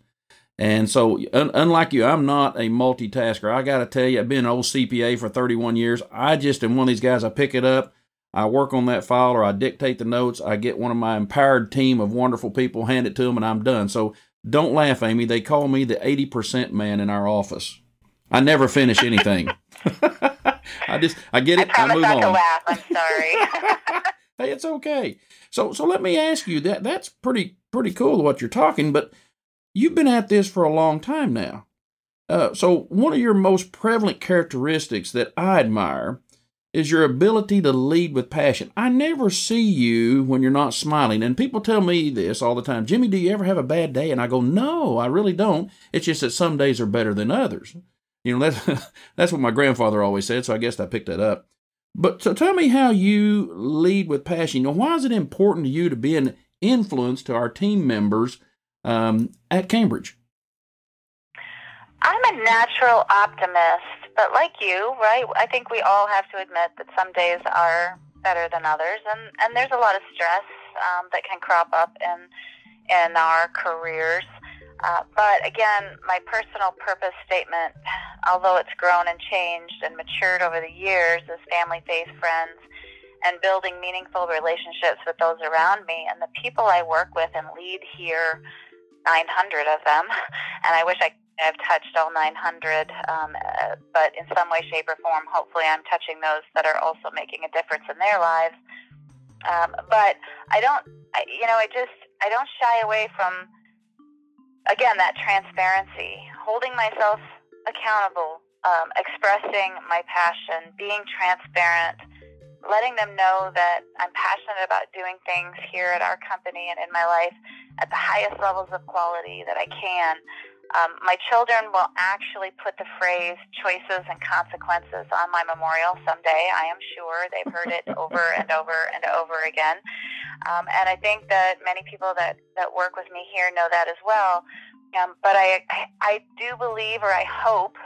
And so, un- unlike you, I'm not a multitasker. I got to tell you, I've been an old CPA for 31 years. I just am one of these guys, I pick it up, I work on that file, or I dictate the notes. I get one of my empowered team of wonderful people, hand it to them, and I'm done. So, don't laugh, Amy. They call me the 80% man in our office. I never finish anything. (laughs) I just I get it. I, I move not on. To laugh. I'm sorry. (laughs) hey, it's okay. So so let me ask you that that's pretty pretty cool what you're talking, but you've been at this for a long time now. Uh, so one of your most prevalent characteristics that I admire is your ability to lead with passion. I never see you when you're not smiling. And people tell me this all the time Jimmy, do you ever have a bad day? And I go, no, I really don't. It's just that some days are better than others. You know, that's, (laughs) that's what my grandfather always said, so I guess I picked that up. But so tell me how you lead with passion. You know, why is it important to you to be an influence to our team members um, at Cambridge? I'm a natural optimist, but like you, right? I think we all have to admit that some days are better than others, and and there's a lot of stress um, that can crop up in in our careers. Uh, but again, my personal purpose statement, although it's grown and changed and matured over the years, is family, faith, friends, and building meaningful relationships with those around me and the people I work with and lead here. 900 of them, (laughs) and I wish I I've touched all 900, um, but in some way, shape, or form, hopefully, I'm touching those that are also making a difference in their lives. Um, but I don't, I, you know, I just I don't shy away from again that transparency, holding myself accountable, um, expressing my passion, being transparent, letting them know that I'm passionate about doing things here at our company and in my life at the highest levels of quality that I can. Um, my children will actually put the phrase choices and consequences on my memorial someday. I am sure they've heard it (laughs) over and over and over again. Um, and I think that many people that, that work with me here know that as well. Um, but I, I do believe or I hope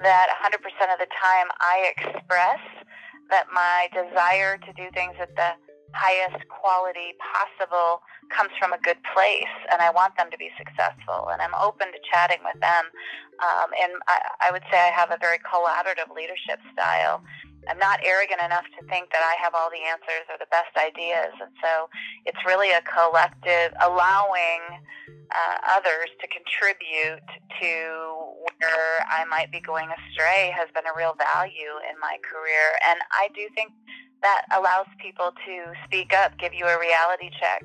that 100% of the time I express that my desire to do things at the highest quality possible comes from a good place and I want them to be successful and I'm open to chatting with them. Um, and I, I would say I have a very collaborative leadership style I'm not arrogant enough to think that I have all the answers or the best ideas and so it's really a collective allowing uh, others to contribute to where I might be going astray has been a real value in my career. And I do think that allows people to speak up, give you a reality check.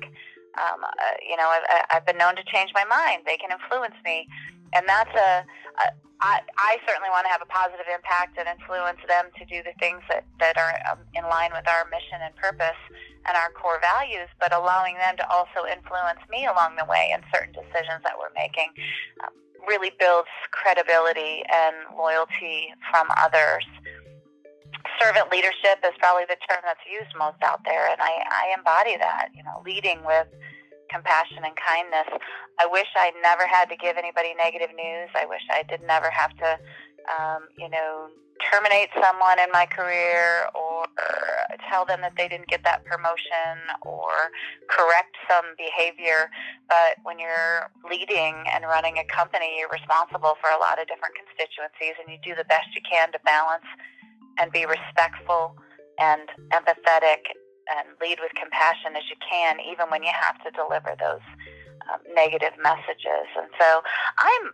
Um, uh, you know, I've, I've been known to change my mind. They can influence me. And that's a, a I, I certainly want to have a positive impact and influence them to do the things that, that are um, in line with our mission and purpose and our core values, but allowing them to also influence me along the way in certain decisions that we're making um, really builds credibility and loyalty from others. Servant leadership is probably the term that's used most out there, and I, I embody that, you know, leading with compassion and kindness. I wish I never had to give anybody negative news. I wish I did never have to, um, you know, terminate someone in my career or tell them that they didn't get that promotion or correct some behavior. But when you're leading and running a company, you're responsible for a lot of different constituencies and you do the best you can to balance and be respectful and empathetic and lead with compassion as you can, even when you have to deliver those um, negative messages. And so I'm,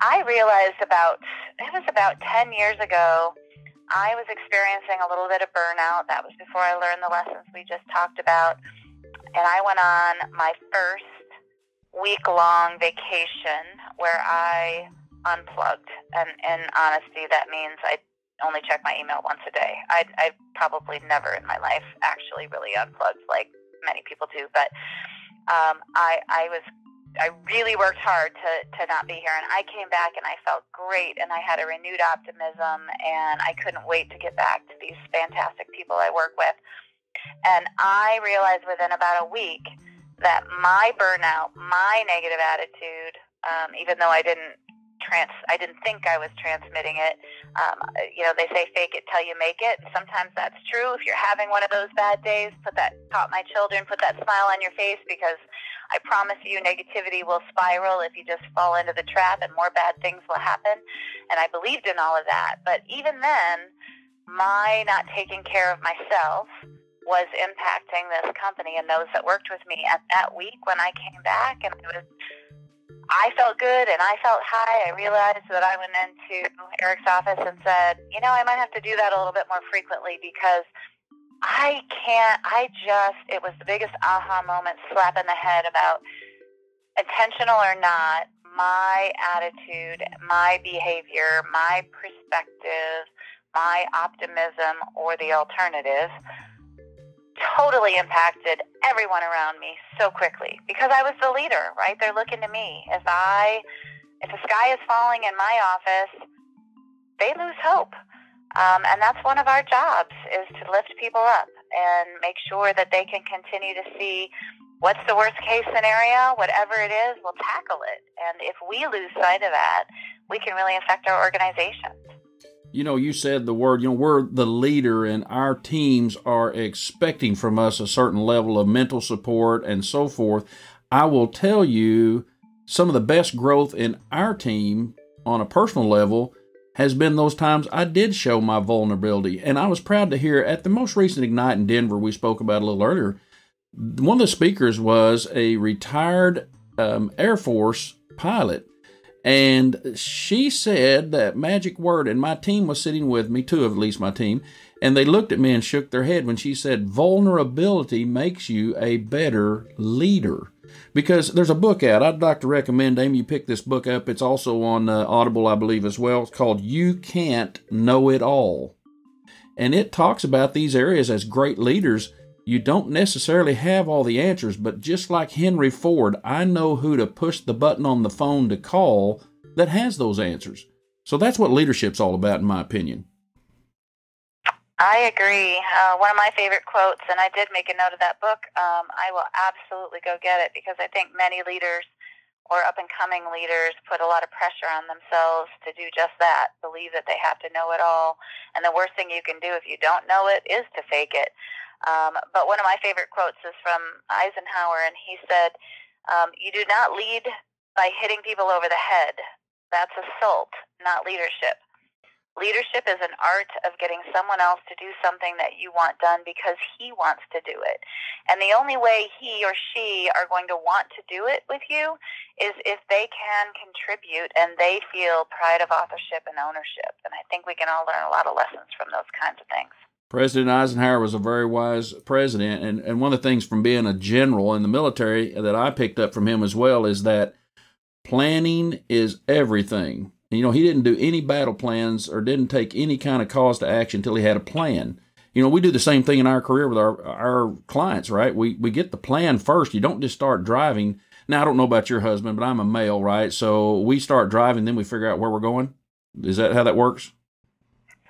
I realized about, it was about 10 years ago, I was experiencing a little bit of burnout. That was before I learned the lessons we just talked about. And I went on my first week long vacation where I unplugged. And in honesty, that means I only check my email once a day. I, I probably never in my life actually really unplugged like many people do. But um, I, I was I really worked hard to, to not be here. And I came back and I felt great and I had a renewed optimism and I couldn't wait to get back to these fantastic people I work with. And I realized within about a week that my burnout, my negative attitude, um, even though I didn't trans I didn't think I was transmitting it. Um, you know, they say fake it till you make it. And sometimes that's true. If you're having one of those bad days, put that taught my children, put that smile on your face because I promise you negativity will spiral if you just fall into the trap and more bad things will happen. And I believed in all of that. But even then, my not taking care of myself was impacting this company and those that worked with me. At that week when I came back and I was I felt good and I felt high. I realized that I went into Eric's office and said, you know, I might have to do that a little bit more frequently because I can't, I just, it was the biggest aha moment, slap in the head about intentional or not, my attitude, my behavior, my perspective, my optimism, or the alternative totally impacted everyone around me so quickly because I was the leader, right? They're looking to me. If I, if the sky is falling in my office, they lose hope. Um, and that's one of our jobs is to lift people up and make sure that they can continue to see what's the worst case scenario, whatever it is, we'll tackle it. And if we lose sight of that, we can really affect our organization. You know, you said the word, you know, we're the leader and our teams are expecting from us a certain level of mental support and so forth. I will tell you some of the best growth in our team on a personal level has been those times I did show my vulnerability. And I was proud to hear at the most recent Ignite in Denver, we spoke about a little earlier, one of the speakers was a retired um, Air Force pilot and she said that magic word, and my team was sitting with me, two of at least my team, and they looked at me and shook their head when she said, Vulnerability makes you a better leader. Because there's a book out. I'd like to recommend, Amy, you pick this book up. It's also on uh, Audible, I believe, as well. It's called You Can't Know It All. And it talks about these areas as great leaders you don't necessarily have all the answers, but just like Henry Ford, I know who to push the button on the phone to call that has those answers. So that's what leadership's all about, in my opinion. I agree. Uh, one of my favorite quotes, and I did make a note of that book. Um, I will absolutely go get it because I think many leaders or up and coming leaders put a lot of pressure on themselves to do just that, believe that they have to know it all. And the worst thing you can do if you don't know it is to fake it. Um, but one of my favorite quotes is from Eisenhower, and he said, um, You do not lead by hitting people over the head. That's assault, not leadership. Leadership is an art of getting someone else to do something that you want done because he wants to do it. And the only way he or she are going to want to do it with you is if they can contribute and they feel pride of authorship and ownership. And I think we can all learn a lot of lessons from those kinds of things. President Eisenhower was a very wise president. And, and one of the things from being a general in the military that I picked up from him as well is that planning is everything. You know, he didn't do any battle plans or didn't take any kind of cause to action until he had a plan. You know, we do the same thing in our career with our our clients, right? We we get the plan first. You don't just start driving. Now I don't know about your husband, but I'm a male, right? So we start driving, then we figure out where we're going. Is that how that works?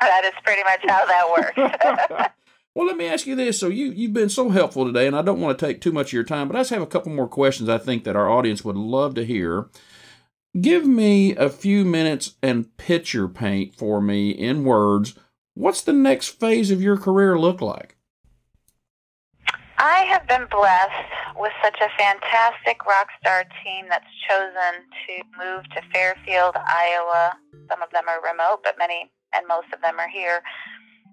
That is pretty much how that works. (laughs) well, let me ask you this. So you you've been so helpful today, and I don't want to take too much of your time, but I just have a couple more questions I think that our audience would love to hear. Give me a few minutes and picture paint for me in words. What's the next phase of your career look like? I have been blessed with such a fantastic rock star team that's chosen to move to Fairfield, Iowa. Some of them are remote, but many and most of them are here,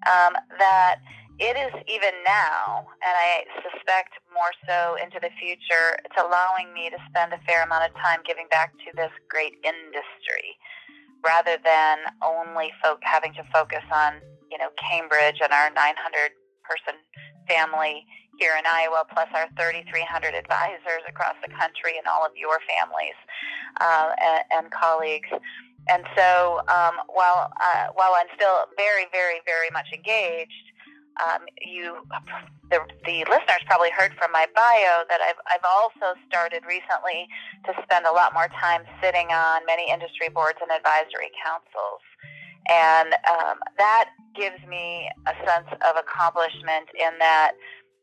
um, that it is even now, and I suspect more so into the future, it's allowing me to spend a fair amount of time giving back to this great industry rather than only fo- having to focus on, you know, Cambridge and our 900 person family here in Iowa, plus our 3,300 advisors across the country and all of your families uh, and, and colleagues. And so, um, while uh, while I'm still very, very, very much engaged, um, you the, the listeners probably heard from my bio that I've I've also started recently to spend a lot more time sitting on many industry boards and advisory councils, and um, that gives me a sense of accomplishment in that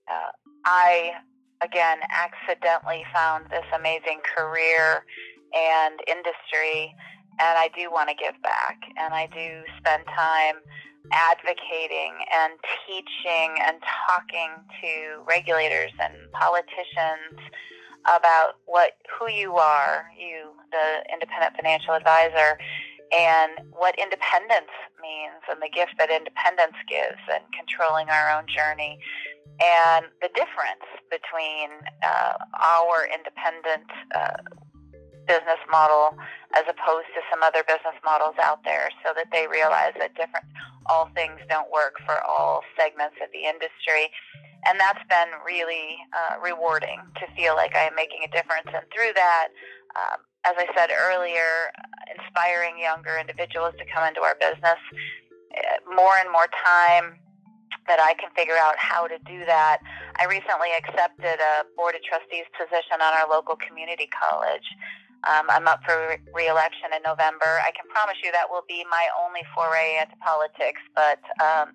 uh, I again accidentally found this amazing career and industry and I do want to give back, and I do spend time advocating and teaching and talking to regulators and politicians about what who you are, you the independent financial advisor, and what independence means and the gift that independence gives and controlling our own journey and the difference between uh, our independent uh, business model as opposed to some other business models out there so that they realize that different all things don't work for all segments of the industry and that's been really uh, rewarding to feel like I am making a difference and through that um, as I said earlier inspiring younger individuals to come into our business uh, more and more time that I can figure out how to do that. I recently accepted a board of trustees position on our local community college. Um, I'm up for re-election in November. I can promise you that will be my only foray into politics, but um,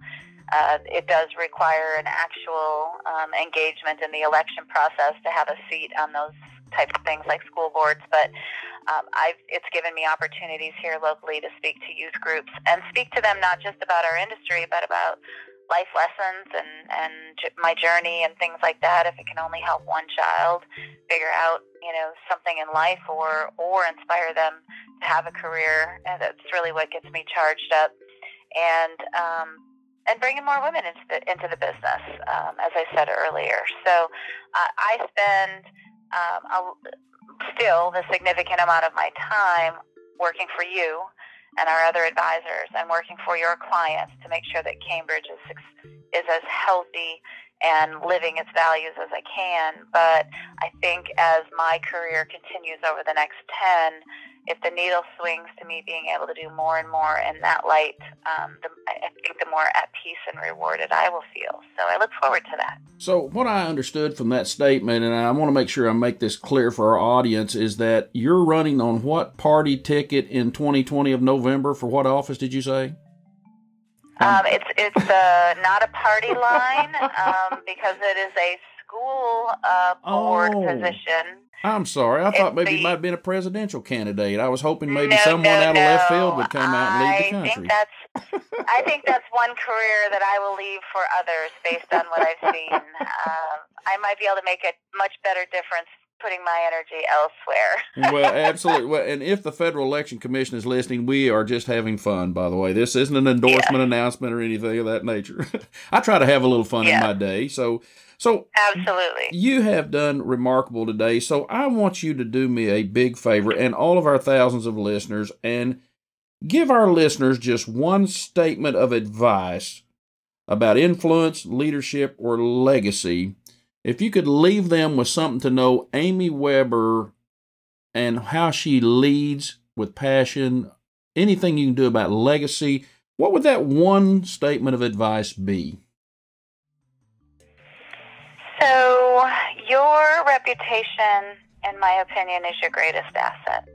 uh, it does require an actual um, engagement in the election process to have a seat on those types of things like school boards, but um, I've, it's given me opportunities here locally to speak to youth groups and speak to them not just about our industry, but about life lessons and, and my journey and things like that. If it can only help one child figure out, you know, something in life or, or inspire them to have a career, and that's really what gets me charged up. And, um, and bringing more women into the, into the business, um, as I said earlier. So uh, I spend um, a, still the significant amount of my time working for you and our other advisors and working for your clients to make sure that Cambridge is is as healthy and living its values as I can. But I think as my career continues over the next 10, if the needle swings to me being able to do more and more in that light, um, the, I think the more at peace and rewarded I will feel. So I look forward to that. So, what I understood from that statement, and I want to make sure I make this clear for our audience, is that you're running on what party ticket in 2020 of November? For what office did you say? Um, it's it's uh, (laughs) not a party line um, because it is a school uh, board oh. position. I'm sorry. I thought maybe the, you might have been a presidential candidate. I was hoping maybe no, someone no, out of no. left field would come out and lead the country. I think that's (laughs) I think that's one career that I will leave for others based on what I've seen. (laughs) Um, I might be able to make a much better difference putting my energy elsewhere. well, (laughs) absolutely. Well, and if the Federal Election Commission is listening, we are just having fun, by the way. This isn't an endorsement announcement or anything of that nature. I try to have a little fun in my day. So, so absolutely, you have done remarkable today. So I want you to do me a big favor, and all of our thousands of listeners, and give our listeners just one statement of advice about influence, leadership, or legacy if you could leave them with something to know Amy Webber and how she leads with passion, anything you can do about legacy, what would that one statement of advice be? So, your reputation, in my opinion, is your greatest asset.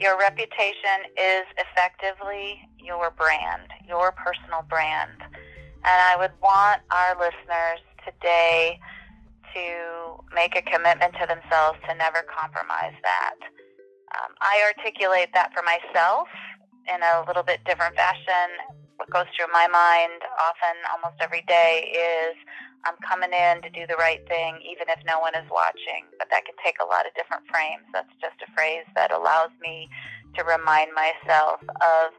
Your reputation is effectively your brand, your personal brand. And I would want our listeners today to make a commitment to themselves to never compromise that. Um, I articulate that for myself in a little bit different fashion. What goes through my mind often, almost every day, is I'm coming in to do the right thing, even if no one is watching. But that can take a lot of different frames. That's just a phrase that allows me to remind myself of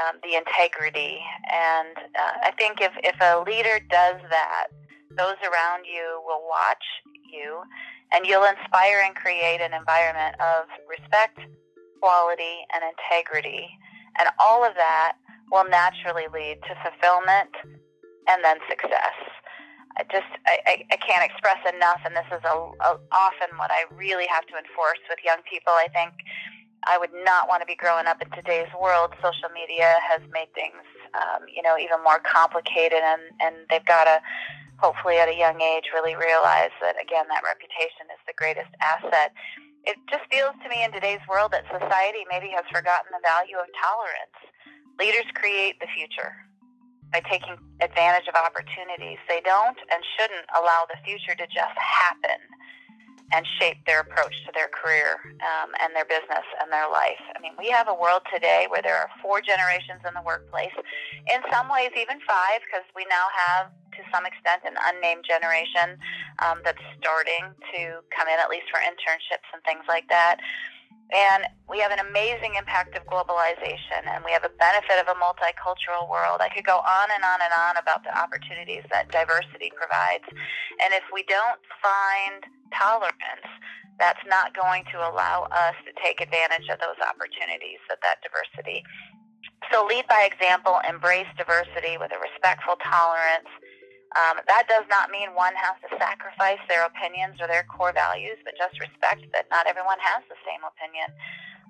um, the integrity. And uh, I think if, if a leader does that, those around you will watch you, and you'll inspire and create an environment of respect, quality, and integrity. And all of that will naturally lead to fulfillment and then success. I just I, I, can't express enough, and this is a, a, often what I really have to enforce with young people. I think I would not want to be growing up in today's world. Social media has made things, um, you know, even more complicated, and and they've got to hopefully at a young age really realize that again that reputation is the greatest asset it just feels to me in today's world that society maybe has forgotten the value of tolerance leaders create the future by taking advantage of opportunities they don't and shouldn't allow the future to just happen and shape their approach to their career um, and their business and their life. I mean, we have a world today where there are four generations in the workplace, in some ways even five, because we now have, to some extent, an unnamed generation um, that's starting to come in, at least for internships and things like that. And we have an amazing impact of globalization, and we have a benefit of a multicultural world. I could go on and on and on about the opportunities that diversity provides. And if we don't find tolerance, that's not going to allow us to take advantage of those opportunities of that diversity. So lead by example, embrace diversity with a respectful tolerance um, that does not mean one has to sacrifice their opinions or their core values, but just respect that not everyone has the same opinion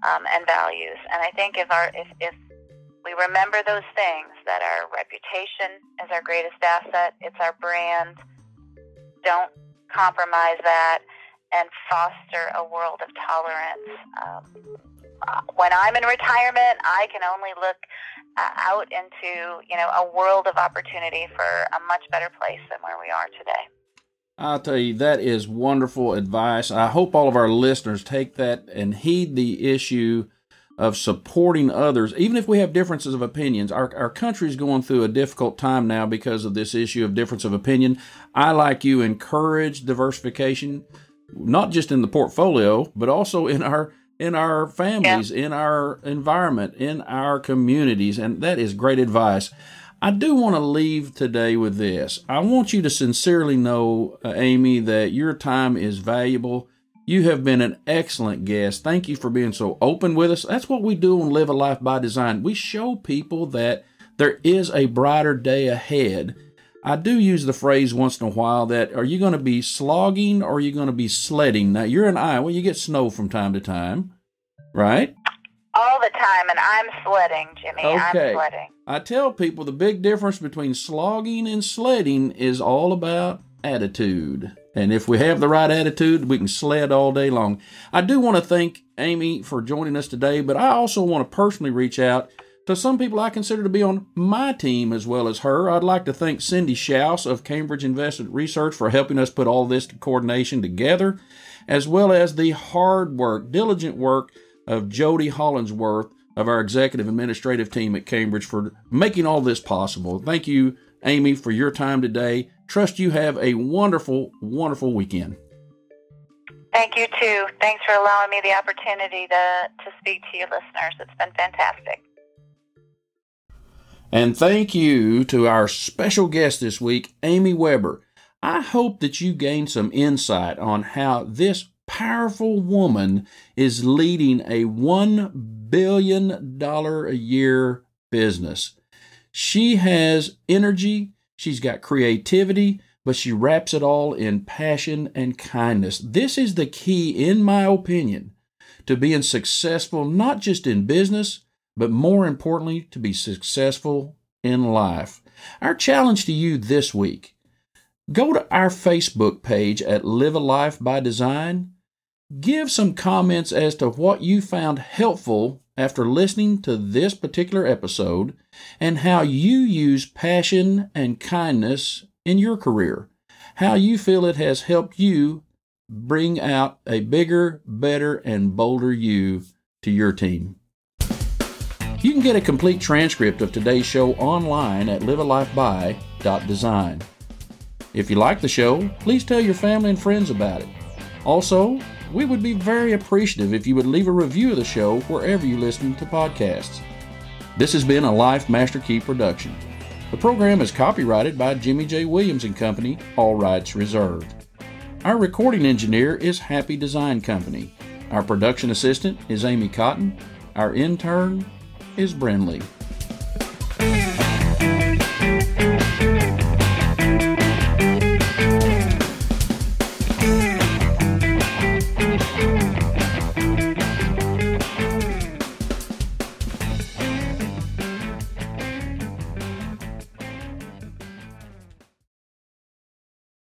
um, and values. And I think if our if, if we remember those things, that our reputation is our greatest asset, it's our brand. Don't compromise that, and foster a world of tolerance. Um, when I'm in retirement, I can only look uh, out into you know a world of opportunity for a much better place than where we are today. I'll tell you, that is wonderful advice. I hope all of our listeners take that and heed the issue of supporting others, even if we have differences of opinions. Our, our country is going through a difficult time now because of this issue of difference of opinion. I, like you, encourage diversification, not just in the portfolio, but also in our in our families, yeah. in our environment, in our communities, and that is great advice. I do want to leave today with this. I want you to sincerely know, uh, Amy, that your time is valuable. You have been an excellent guest. Thank you for being so open with us. That's what we do on Live a Life by Design. We show people that there is a brighter day ahead. I do use the phrase once in a while that are you going to be slogging or are you going to be sledding? Now, you're in Iowa, you get snow from time to time, right? All the time, and I'm sledding, Jimmy. Okay. I'm sledding. I tell people the big difference between slogging and sledding is all about attitude. And if we have the right attitude, we can sled all day long. I do want to thank Amy for joining us today, but I also want to personally reach out to some people I consider to be on my team as well as her. I'd like to thank Cindy Schaus of Cambridge Investment Research for helping us put all this coordination together, as well as the hard work, diligent work of Jody Hollingsworth of our executive administrative team at Cambridge for making all this possible. Thank you, Amy, for your time today. Trust you have a wonderful, wonderful weekend. Thank you too. Thanks for allowing me the opportunity to, to speak to your listeners. It's been fantastic. And thank you to our special guest this week, Amy Webber. I hope that you gained some insight on how this powerful woman is leading a $1 billion a year business. She has energy, she's got creativity, but she wraps it all in passion and kindness. This is the key, in my opinion, to being successful, not just in business, but more importantly, to be successful in life. Our challenge to you this week go to our Facebook page at Live a Life by Design Give some comments as to what you found helpful after listening to this particular episode and how you use passion and kindness in your career. How you feel it has helped you bring out a bigger, better, and bolder you to your team. You can get a complete transcript of today's show online at livealifeby.design. If you like the show, please tell your family and friends about it. Also, we would be very appreciative if you would leave a review of the show wherever you listen to podcasts. This has been a Life Master Key production. The program is copyrighted by Jimmy J. Williams and Company, all rights reserved. Our recording engineer is Happy Design Company. Our production assistant is Amy Cotton. Our intern is Brinley.